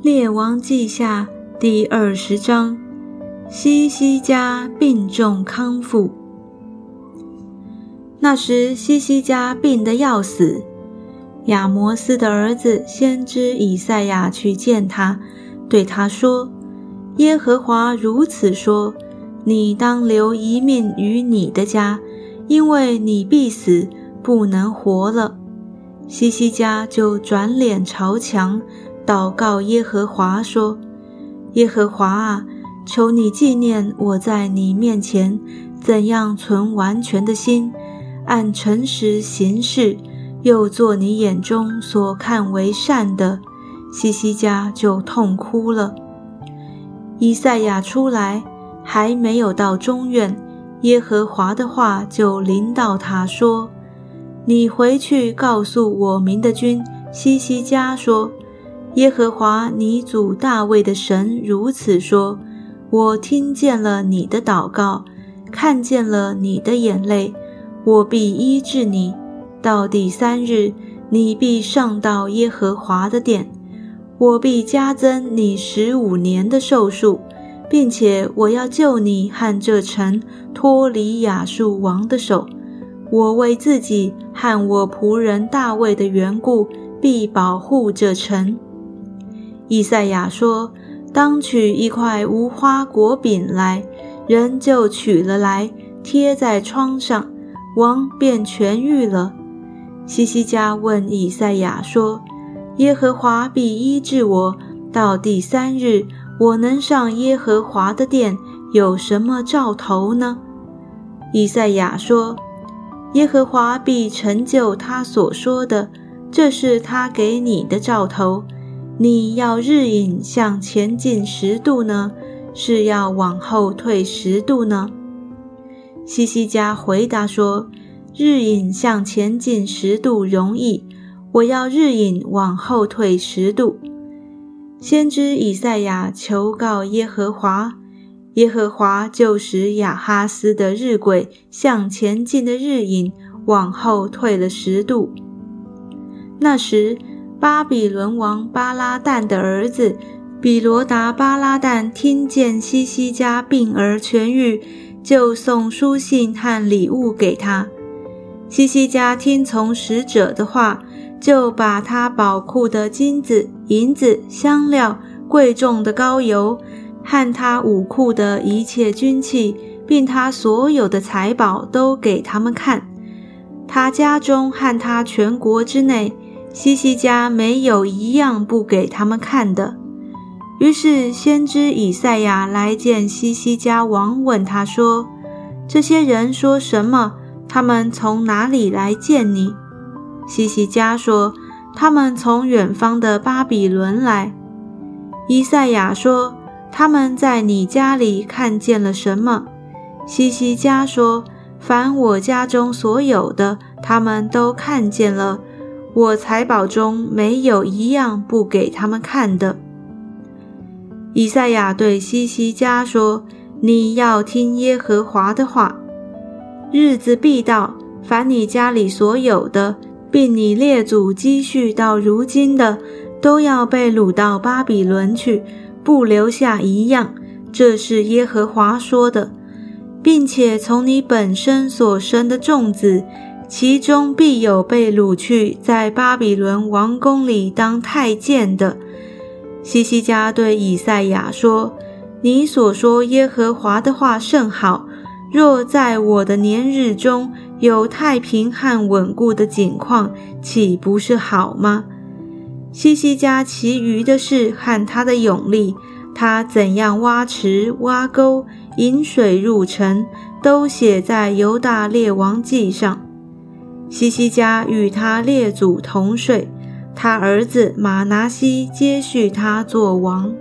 列王记下第二十章，西西家病重康复。那时西西家病得要死，亚摩斯的儿子先知以赛亚去见他，对他说：“耶和华如此说：你当留一命于你的家，因为你必死，不能活了。”西西家就转脸朝墙。祷告耶和华说：“耶和华啊，求你纪念我在你面前怎样存完全的心，按诚实行事，又做你眼中所看为善的。”西西家就痛哭了。以赛亚出来，还没有到中院，耶和华的话就临到他说：“你回去告诉我民的君西西家说。”耶和华你祖大卫的神如此说：“我听见了你的祷告，看见了你的眼泪，我必医治你。到第三日，你必上到耶和华的殿，我必加增你十五年的寿数，并且我要救你和这城脱离亚述王的手。我为自己和我仆人大卫的缘故，必保护这城。”以赛亚说：“当取一块无花果饼来，人就取了来，贴在窗上，王便痊愈了。”西西家问以赛亚说：“耶和华必医治我，到第三日，我能上耶和华的殿，有什么兆头呢？”以赛亚说：“耶和华必成就他所说的，这是他给你的兆头。”你要日影向前进十度呢，是要往后退十度呢？西西家回答说：“日影向前进十度容易，我要日影往后退十度。”先知以赛亚求告耶和华，耶和华就使亚哈斯的日晷向前进的日影往后退了十度。那时。巴比伦王巴拉旦的儿子比罗达巴拉旦听见西西家病而痊愈，就送书信和礼物给他。西西家听从使者的话，就把他宝库的金子、银子、香料、贵重的膏油，和他武库的一切军器，并他所有的财宝都给他们看。他家中和他全国之内。西西家没有一样不给他们看的。于是先知以赛亚来见西西家王，问他说：“这些人说什么？他们从哪里来见你？”西西家说：“他们从远方的巴比伦来。”以赛亚说：“他们在你家里看见了什么？”西西家说：“凡我家中所有的，他们都看见了。”我财宝中没有一样不给他们看的。以赛亚对西西家说：“你要听耶和华的话。日子必到，凡你家里所有的，并你列祖积蓄到如今的，都要被掳到巴比伦去，不留下一样。这是耶和华说的，并且从你本身所生的众子。”其中必有被掳去，在巴比伦王宫里当太监的。西西家对以赛亚说：“你所说耶和华的话甚好。若在我的年日中有太平和稳固的景况，岂不是好吗？”西西家其余的事和他的勇力，他怎样挖池、挖沟、引水入城，都写在犹大列王记上。西西家与他列祖同睡，他儿子马拿西接续他做王。